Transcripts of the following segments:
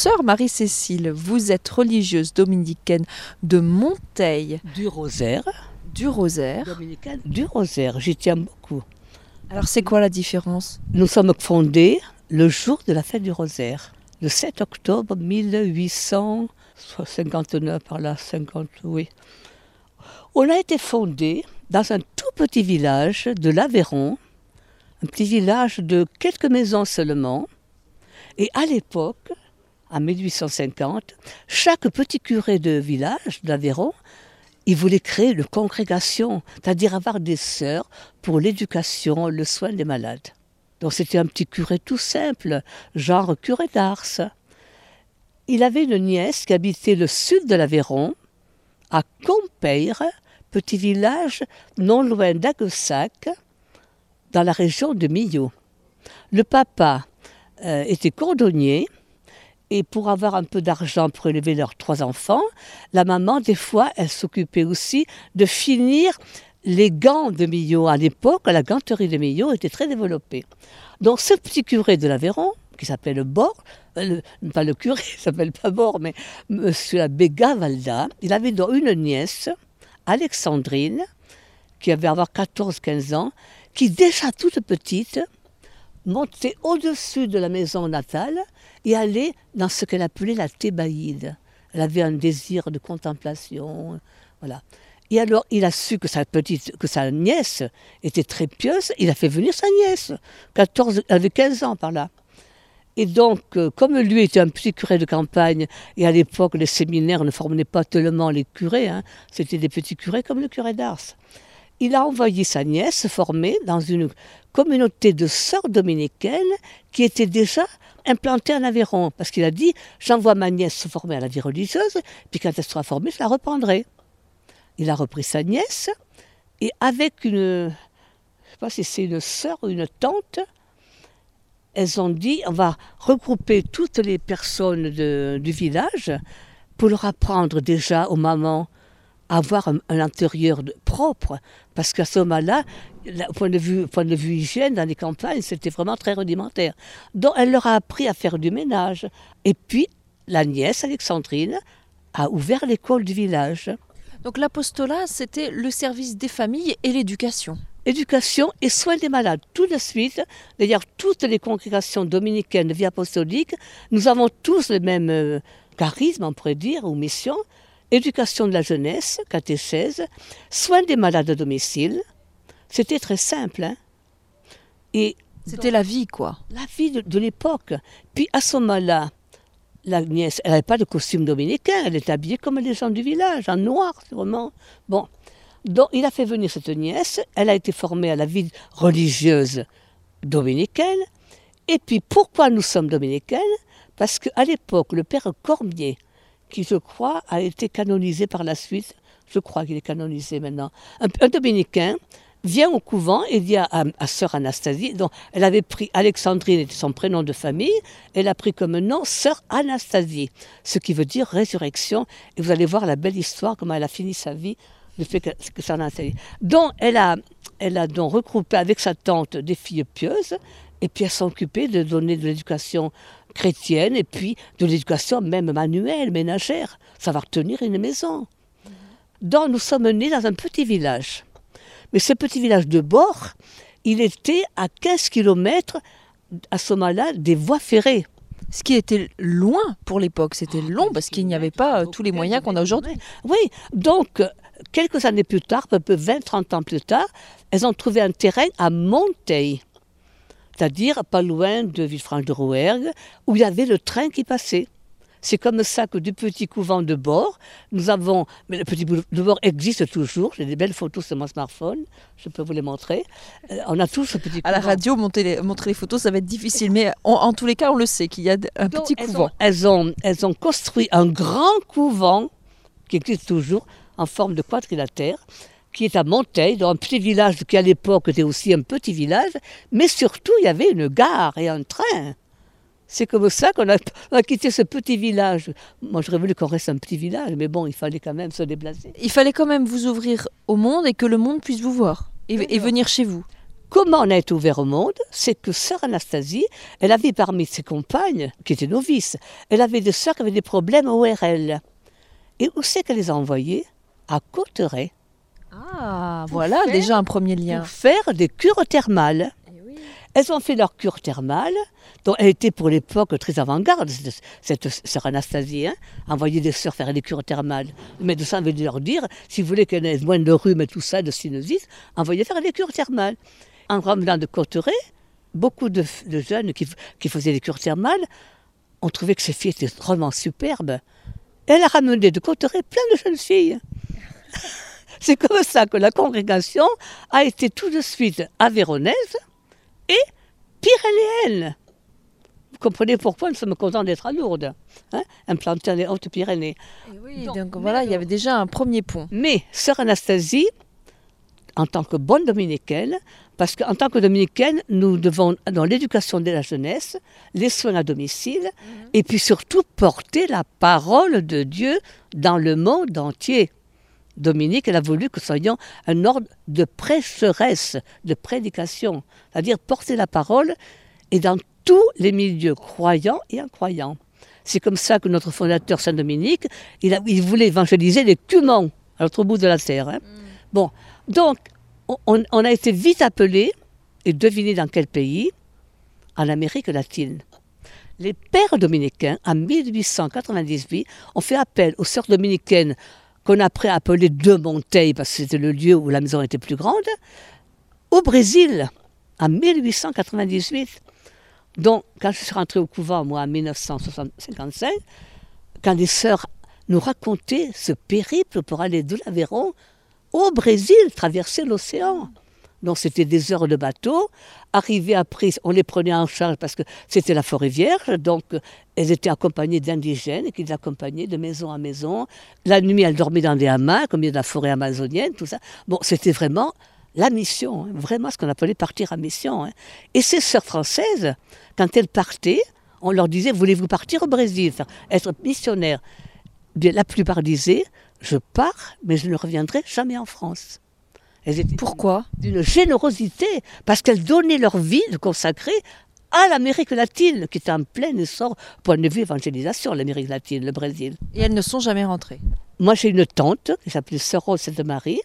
sœur Marie-Cécile, vous êtes religieuse dominicaine de Monteil. Du Rosaire. Du Rosaire. Dominicaine du Rosaire, j'y tiens beaucoup. Alors c'est quoi la différence? Nous sommes fondés le jour de la fête du Rosaire, le 7 octobre 1859, par là, 50, oui. On a été fondé dans un tout petit village de l'Aveyron, un petit village de quelques maisons seulement. Et à l'époque, en 1850, chaque petit curé de village d'Aveyron, il voulait créer une congrégation, c'est-à-dire avoir des sœurs pour l'éducation, le soin des malades. Donc c'était un petit curé tout simple, genre curé d'Ars. Il avait une nièce qui habitait le sud de l'Aveyron, à Compeire, petit village non loin d'Aguessac, dans la région de Millau. Le papa euh, était cordonnier et pour avoir un peu d'argent pour élever leurs trois enfants, la maman, des fois, elle s'occupait aussi de finir les gants de Millau. À l'époque, la ganterie de Millau était très développée. Donc ce petit curé de l'Aveyron, qui s'appelle Bord, euh, pas le curé, il s'appelle pas Bord, mais Monsieur Béga Valda, il avait donc une nièce, Alexandrine, qui avait avoir 14-15 ans, qui déjà toute petite montait au-dessus de la maison natale et allait dans ce qu'elle appelait la thébaïde. Elle avait un désir de contemplation, voilà. Et alors, il a su que sa petite, que sa nièce était très pieuse. Il a fait venir sa nièce, 14, elle avait 15 ans par là. Et donc, euh, comme lui était un petit curé de campagne, et à l'époque, les séminaires ne formaient pas tellement les curés, hein, c'était des petits curés comme le curé d'Ars. Il a envoyé sa nièce former dans une communauté de sœurs dominicaines qui était déjà implantée en Aveyron. Parce qu'il a dit J'envoie ma nièce se former à la vie religieuse, puis quand elle sera formée, je la reprendrai. Il a repris sa nièce, et avec une. Je ne sais pas si c'est une sœur ou une tante, elles ont dit on va regrouper toutes les personnes du village pour leur apprendre déjà aux mamans avoir un, intérieur propre, parce qu'à ce moment-là, au point de, vue, point de vue hygiène, dans les campagnes, c'était vraiment très rudimentaire. Donc elle leur a appris à faire du ménage. Et puis, la nièce, Alexandrine, a ouvert l'école du village. Donc l'apostolat, c'était le service des familles et l'éducation éducation et soins des malades. Tout de suite, d'ailleurs, toutes les congrégations dominicaines de vie apostolique, nous avons tous le même euh, charisme, on pourrait dire, ou mission. Éducation de la jeunesse, catéchèse, soins des malades à domicile. C'était très simple. Hein. et C'était la vie, quoi. La vie de, de l'époque. Puis à ce moment-là, la nièce, elle n'avait pas de costume dominicain, elle était habillée comme les gens du village, en noir, sûrement. Bon, donc, il a fait venir cette nièce, elle a été formée à la vie religieuse dominicaine. Et puis, pourquoi nous sommes dominicaines? Parce qu'à l'époque, le père Cormier, qui je crois a été canonisé par la suite, je crois qu'il est canonisé maintenant, un, dominicain, vient au couvent et dit à, sœur Anastasie, donc elle avait pris Alexandrine, était son prénom de famille, elle a pris comme nom sœur Anastasie, ce qui veut dire résurrection. Et vous allez voir la belle histoire, comment elle a fini sa vie fait que, ça en a Donc, elle a, elle a donc regroupé avec sa tante des filles pieuses, et puis elle s'occupait de donner de l'éducation chrétienne, et puis de l'éducation même manuelle, ménagère, savoir tenir une maison. Donc, nous sommes nés dans un petit village. Mais ce petit village de bord, il était à 15 km à ce moment-là des voies ferrées. Ce qui était loin pour l'époque, c'était ah, long parce qu'il n'y avait pas euh, tous les moyens qu'on a aujourd'hui. Oui, donc quelques années plus tard, peu 20-30 ans plus tard, elles ont trouvé un terrain à Monteil, c'est-à-dire pas loin de Villefranche-de-Rouergue, où il y avait le train qui passait. C'est comme ça que du petit couvent de bord, nous avons. Mais le petit couvent de bord existe toujours. J'ai des belles photos sur mon smartphone. Je peux vous les montrer. Euh, on a tous ce petit couvent. À la radio, montrer les, montrer les photos, ça va être difficile. Mais en, tous les cas, on le sait qu'il y a un petit couvent. elles, ont, elles ont construit un grand couvent qui existe toujours en forme de quadrilatère, qui est à Monteil, dans un petit village qui à l'époque était aussi un petit village, mais surtout il y avait une gare et un train. C'est comme ça qu'on a, quitté ce petit village. Moi, j'aurais voulu qu'on reste un petit village, mais bon, il fallait quand même se déplacer. Il fallait quand même vous ouvrir au monde et que le monde puisse vous voir et, venir chez vous. comment on a été ouvert au monde? C'est que sœur Anastasie, elle avait parmi ses compagnes, qui étaient novices, elle avait des sœurs qui avaient des problèmes ORL. Et où c'est qu'elle les a envoyées? À Cotteret. Ah, voilà déjà un premier lien. Pour faire des cures thermales. Elles ont fait leur cure thermale, dont elle était pour l'époque très avant-garde, cette, sœur Anastasie, hein, envoyer des sœurs faire des cures thermales. Le médecin veut leur dire, si vous voulez qu'elles aient moins de rhume et tout ça, de sinusite, envoyez faire des cures thermales. En revenant de Cotteret, beaucoup de, jeunes qui, qui, faisaient des cures thermales ont trouvé que ces filles étaient vraiment superbes. Elle a ramené de Cotteret plein de jeunes filles. C'est comme ça que la congrégation a été tout de suite avéronaise et pyrénéenne. Vous comprenez pourquoi nous sommes contents d'être à Lourdes, hein, implantés dans les Hautes-Pyrénées. Oui, donc, voilà, il y avait déjà un premier point. Mais sœur Anastasie, en tant que bonne dominicaine, parce qu'en tant que dominicaine, nous devons, dans l'éducation de la jeunesse, les soins à domicile, mhm. et puis surtout porter la parole de Dieu dans le monde entier. Dominique, elle a voulu que soyons un ordre de prêcheresse, de prédication, c'est-à-dire porter la parole et dans tous les milieux croyants et incroyants. C'est comme ça que notre fondateur Saint-Dominique, il, voulait évangéliser les Cumans, à l'autre bout de la terre. Hein. Mm. Bon, donc, on, on, a été vite appelé, et devinez dans quel pays? En Amérique latine. Les pères dominicains, en 1898, ont fait appel aux sœurs dominicaines qu'on a après appelé De Monteil, parce que c'était le lieu où la maison était plus grande, au Brésil, en 1898. Donc, quand je suis rentrée au couvent, moi, en 1955, quand les sœurs nous racontaient ce périple pour aller de l'Aveyron au Brésil, traverser l'océan. Donc c'était des heures de bateau. Arrivé après, on les prenait en charge parce que c'était la forêt vierge. Donc elles étaient accompagnées d'indigènes qui les accompagnaient de maison à maison. La nuit, elles dormaient dans des hamacs, au milieu de la forêt amazonienne, tout ça. Bon, c'était vraiment la mission, hein, vraiment ce qu'on appelait partir à mission. Hein. Et ces sœurs françaises, quand elles partaient, on leur disait Voulez-vous partir au Brésil, être missionnaire la plupart disaient Je pars, mais je ne reviendrai jamais en France. Pourquoi D'une générosité, parce qu'elles donnaient leur vie de consacrer à l'Amérique latine, qui était en plein essor, point de vue évangélisation, l'Amérique latine, le Brésil. Et elles ne sont jamais rentrées Moi, j'ai une tante, qui s'appelle Sœur Rose de Marie,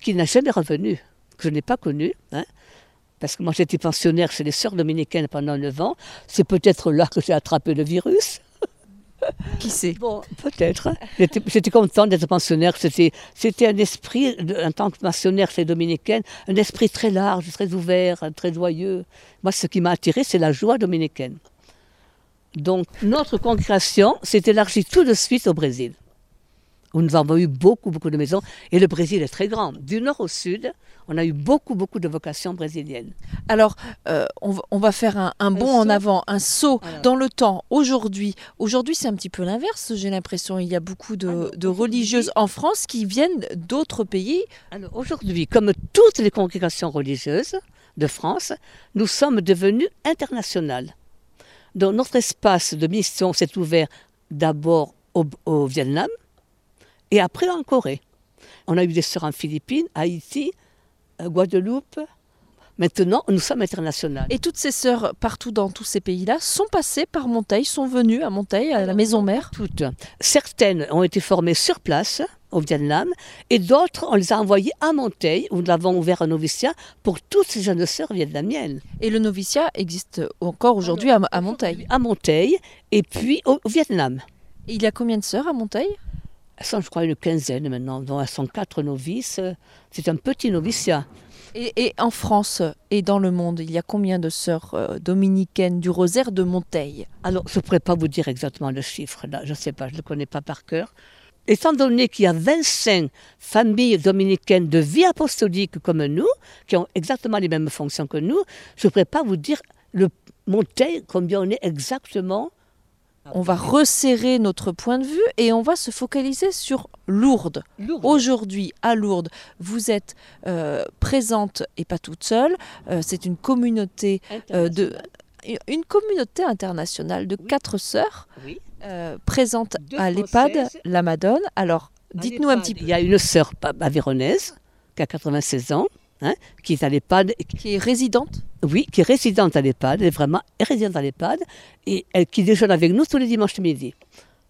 qui n'a jamais revenu, que je n'ai pas connue. Hein, parce que moi, j'étais pensionnaire chez les Sœurs dominicaines pendant 9 ans. C'est peut-être là que j'ai attrapé le virus. Qui sait? Bon, peut-être. J'étais contente d'être pensionnaire. C'était un esprit, en tant que pensionnaire chez dominicaine, un esprit très large, très ouvert, très joyeux. Moi, ce qui m'a attiré, c'est la joie dominicaine. Donc, notre congrégation s'est élargie tout de suite au Brésil où nous avons eu beaucoup, beaucoup de maisons. Et le Brésil est très grand. Du nord au sud, on a eu beaucoup, beaucoup de vocations brésiliennes. Alors, euh, on, va faire un, bond en avant, un saut dans le temps. Aujourd'hui, aujourd'hui c'est un petit peu l'inverse, j'ai l'impression. Il y a beaucoup de, de religieuses en France qui viennent d'autres pays. Alors, aujourd'hui, comme toutes les congrégations religieuses de France, nous sommes devenus internationales. Donc, notre espace de mission s'est ouvert d'abord au Vietnam, et après en Corée. On a eu des sœurs en Philippines, Haïti, euh, Guadeloupe. Maintenant, nous sommes internationaux. Et toutes ces sœurs, partout dans tous ces pays-là, sont passées par Monteil, sont venues à Monteil, à la maison mère Toutes. Certaines ont été formées sur place, au Vietnam, et d'autres, on les a envoyées à Monteil, où nous avons ouvert un noviciat pour toutes ces jeunes sœurs vietnamiennes. Et le noviciat existe encore aujourd'hui à, à Monteil À Monteil, et puis au, Vietnam. Et il y a combien de sœurs à Monteil? Sont, je crois, une quinzaine maintenant. Donc, elles sont quatre novices. C'est un petit noviciat. Et, en France et dans le monde, il y a combien de sœurs euh, dominicaines du rosaire de Monteil? Alors, je ne pourrais pas vous dire exactement le chiffre. Là. Je ne sais pas, je ne le connais pas par cœur. Étant donné qu'il y a 25 familles dominicaines de vie apostolique comme nous, qui ont exactement les mêmes fonctions que nous, je ne pourrais pas vous dire le Monteil, combien on est exactement on va resserrer notre point de vue et on va se focaliser sur Lourdes. Aujourd'hui, à Lourdes, vous êtes euh, présente et pas toute seule. Euh, c'est une communauté euh, de une communauté internationale de quatre sœurs présentes à l'EHPAD La Madone. Alors, dites-nous un petit peu. Il y a une sœur avéronaise qui a 96 ans. Hein, qui est à l'EHPAD. Qui est résidente Oui, qui est résidente à l'EHPAD, elle est vraiment résidente à l'EHPAD, et elle qui déjeune avec nous tous les dimanches midi.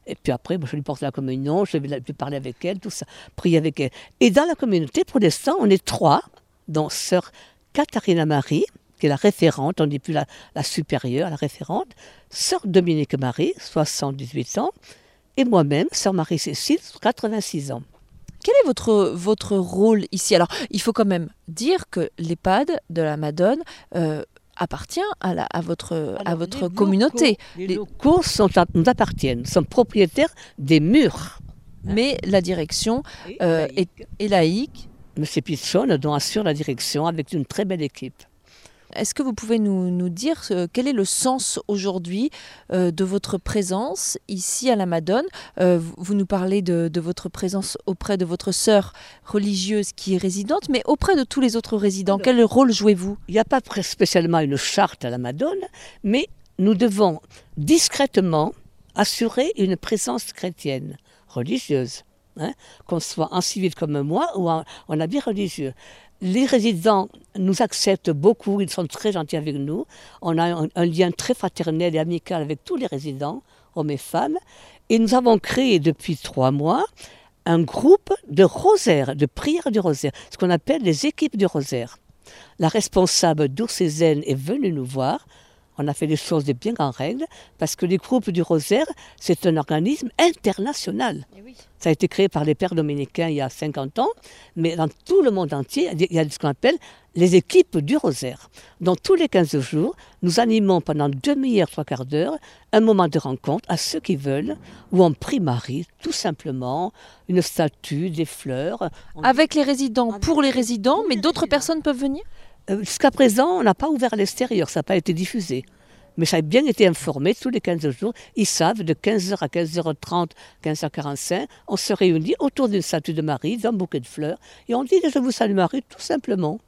Et puis après, je lui porte la communion, je vais parler avec elle, tout ça, prier avec elle. Et dans la communauté, pour l'instant, on est trois, dont sœur Katharina Marie, qui est la référente, on ne dit plus la, la, supérieure, la référente, sœur Dominique Marie, 78 ans, et moi-même, sœur Marie-Cécile, 86 ans. Quel est votre, votre rôle ici? Alors, il faut quand même dire que l'EHPAD de la Madone euh, appartient à, la, à votre, à votre communauté. les, locaux sont, nous appartiennent, sommes propriétaires des murs. Mais la direction euh, est, est laïque. Monsieur Pichon, dont assure la direction avec une très belle équipe. Est-ce que vous pouvez nous, nous, dire euh, quel est le sens aujourd'hui euh, de votre présence ici à la Madone? Euh, vous, vous, nous parlez de, de, votre présence auprès de votre sœur religieuse qui est résidente, mais auprès de tous les autres résidents, Alors, quel rôle jouez-vous? Il n'y a pas spécialement une charte à la Madone, mais nous devons discrètement assurer une présence chrétienne, religieuse. Hein, qu'on soit en civil comme moi ou en, en habit religieux les résidents nous acceptent beaucoup, ils sont très gentils avec nous. On a un, lien très fraternel et amical avec tous les résidents, hommes et femmes. Et nous avons créé depuis trois mois un groupe de rosaire, de prière du rosaire, ce qu'on appelle les équipes du rosaire. La responsable d'Ourcézène est venue nous voir. On a fait les choses de bien en règle parce que les groupes du rosaire, c'est un organisme international. Eh oui. Ça a été créé par les pères dominicains il y a 50 ans, mais dans tout le monde entier, il y a ce qu'on appelle les équipes du rosaire. Dans tous les 15 jours, nous animons pendant demi-heure, trois quarts d'heure, un moment de rencontre à ceux qui veulent, où on prie Marie, tout simplement, une statue, des fleurs. Avec les résidents, pour les résidents, mais d'autres personnes peuvent venir? Jusqu'à présent, on n'a pas ouvert à l'extérieur, ça n'a pas été diffusé mais ça a bien été informé tous les 15 jours. Ils savent de 15h à 15h30, 15h45, on se réunit autour d'une statue de Marie, d'un bouquet de fleurs, et on dit Je vous salue Marie, tout simplement.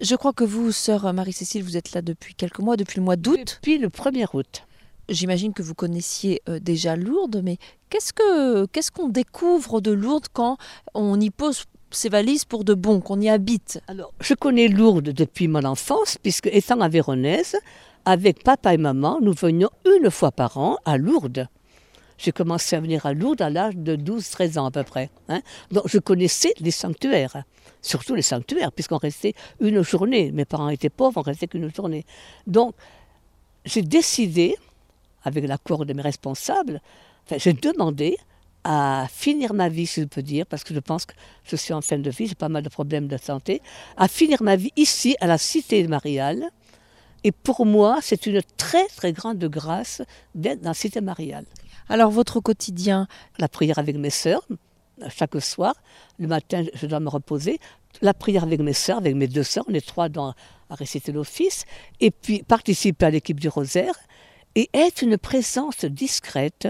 Je crois que vous, sœur Marie-Cécile, vous êtes là depuis quelques mois, depuis le mois d'août Depuis le 1er août. J'imagine que vous connaissiez euh, déjà Lourdes, mais qu'est-ce qu'on qu qu'on découvre de Lourdes quand on y pose ses valises pour de bon, qu'on y habite Alors, je connais Lourdes depuis mon enfance, puisque étant avéronaise, avec papa et maman, nous venions une fois par an à Lourdes. J'ai commencé à venir à Lourdes à l'âge de 12-13 ans à peu près. Hein. Donc je connaissais les sanctuaires, surtout les sanctuaires, puisqu'on restait une journée. Mes parents étaient pauvres, on restait qu'une journée. Donc j'ai décidé, avec l'accord de mes responsables, j'ai demandé à finir ma vie, si je peux dire, parce que je pense que je suis en fin de vie, j'ai pas mal de problèmes de santé, à finir ma vie ici, à la Cité de Mariale, et pour moi, c'est une très très grande grâce d'être dans la cité mariale. Alors votre quotidien? La prière avec mes sœurs, chaque soir. Le matin, je dois me reposer. La prière avec mes sœurs, avec mes deux sœurs, on est trois dans, à réciter l'office. Et puis participer à l'équipe du rosaire et être une présence discrète,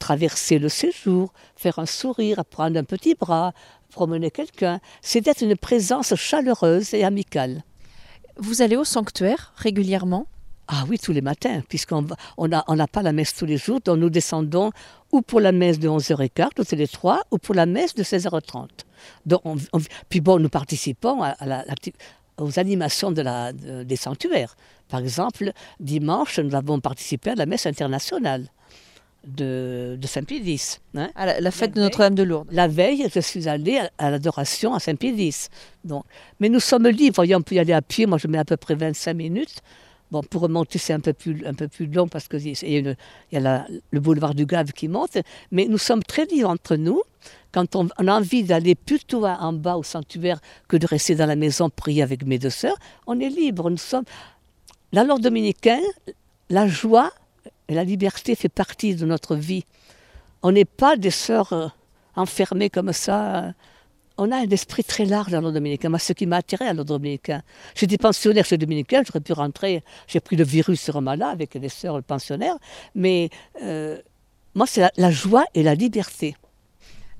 traverser le séjour, faire un sourire, prendre un petit bras, promener quelqu'un. C'est d'être une présence chaleureuse et amicale. Vous allez au sanctuaire régulièrement? Ah oui, tous les matins, puisqu'on n'a on a, on pas la messe tous les jours, donc nous descendons ou pour la messe de 11h15, tous les trois, ou pour la messe de 16h30. Donc on, on, puis bon, nous participons à, à la, aux animations de la, de, des sanctuaires. Par exemple, dimanche, nous avons participé à la messe internationale de, de Saint-Pédis. Hein. À la, la fête la de Notre-Dame de Lourdes. La veille, je suis allée à, à l'adoration à Saint-Pédis. Donc, mais nous sommes libres, voyez, on peut y aller à pied, moi je mets à peu près 25 minutes. Bon, pour remonter, c'est un peu plus, un peu plus long parce qu'il y a, une, y a la, le boulevard du Gave qui monte, mais nous sommes très libres entre nous. Quand on, on a envie d'aller plutôt en bas au sanctuaire que de rester dans la maison prier avec mes deux sœurs, on est libre. Nous sommes. Dans l'ordre dominicain, la joie et la liberté fait partie de notre vie. On n'est pas des sœurs euh, enfermées comme ça. On a un esprit très large dans l'ordre dominicain. Moi, ce qui m'a attiré à l'ordre dominicain. J'étais pensionnaire chez dominicain, j'aurais pu rentrer. J'ai pris le virus sur là avec les sœurs pensionnaires. Mais euh, moi, c'est la, la, joie et la liberté.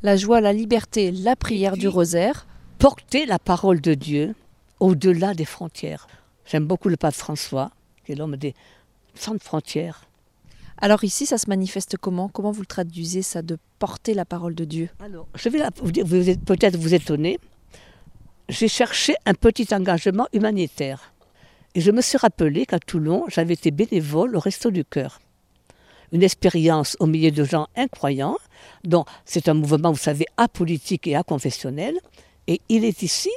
La joie, la liberté, la prière puis, du rosaire. Porter la parole de Dieu au-delà des frontières. J'aime beaucoup le pape François, qui est l'homme des sans frontières. Alors ici, ça se manifeste comment? Comment vous le traduisez, ça, de porter la parole de Dieu? Alors, je vais vous dire, peut-être vous étonner. j'ai cherché un petit engagement humanitaire. Et je me suis rappelé qu'à Toulon, j'avais été bénévole au Resto du Cœur. Une expérience au milieu de gens incroyants, dont c'est un mouvement, vous savez, apolitique et aconfessionnel. Et il est ici,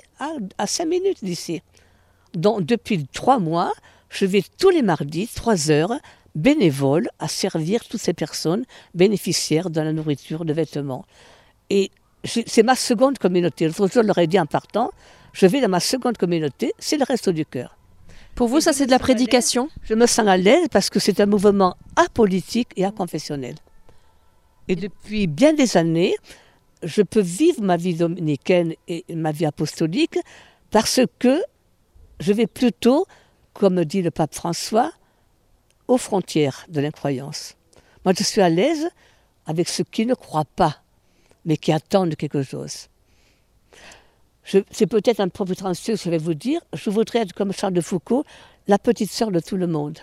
à, cinq minutes d'ici. Donc depuis trois mois, je vais tous les mardis, trois heures, bénévole, à servir toutes ces personnes bénéficiaires de la nourriture, de vêtements. Et c'est ma seconde communauté. L'autre jour, je leur ai dit en partant, je vais dans ma seconde communauté, c'est le Resto du Cœur. Pour vous, ça c'est de la prédication? Je me sens à l'aise parce que c'est un mouvement apolitique et aconfessionnel. Et depuis bien des années, je peux vivre ma vie dominicaine et ma vie apostolique parce que je vais plutôt, comme dit le pape François, aux frontières de l'incroyance. Moi, je suis à l'aise avec ceux qui ne croient pas, mais qui attendent quelque chose. C'est peut-être un peu prétentieux, je vais vous dire, je voudrais être comme Charles de Foucault, la petite sœur de tout le monde,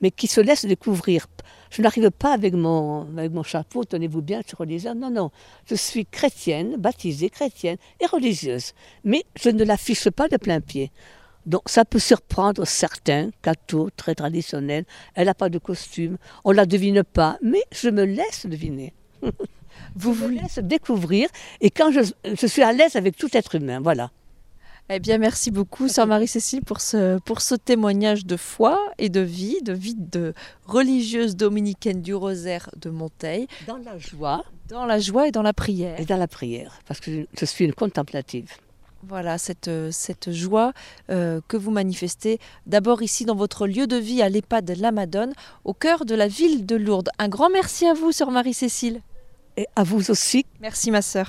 mais qui se laisse découvrir. Je n'arrive pas avec mon, avec mon chapeau, tenez-vous bien, je suis religieuse. Non, non, je suis chrétienne, baptisée chrétienne et religieuse, mais je ne l'affiche pas de plein pied. Donc ça peut surprendre certains, cathos, très traditionnels. Elle n'a pas de costume, on ne la devine pas, mais je me laisse deviner. vous vous laissez découvrir et quand je, suis à l'aise avec tout être humain, voilà. Eh bien, merci beaucoup, Sœur Marie-Cécile, pour ce, pour ce témoignage de foi et de vie, de vie de religieuse dominicaine du Rosaire de Monteil. Dans la joie. Dans la joie et dans la prière. Et dans la prière, parce que je suis une contemplative. Voilà, cette, cette joie euh, que vous manifestez d'abord ici dans votre lieu de vie à l'EHPAD La Madone, au cœur de la ville de Lourdes. Un grand merci à vous, Sœur Marie-Cécile. Et à vous aussi. Merci ma sœur.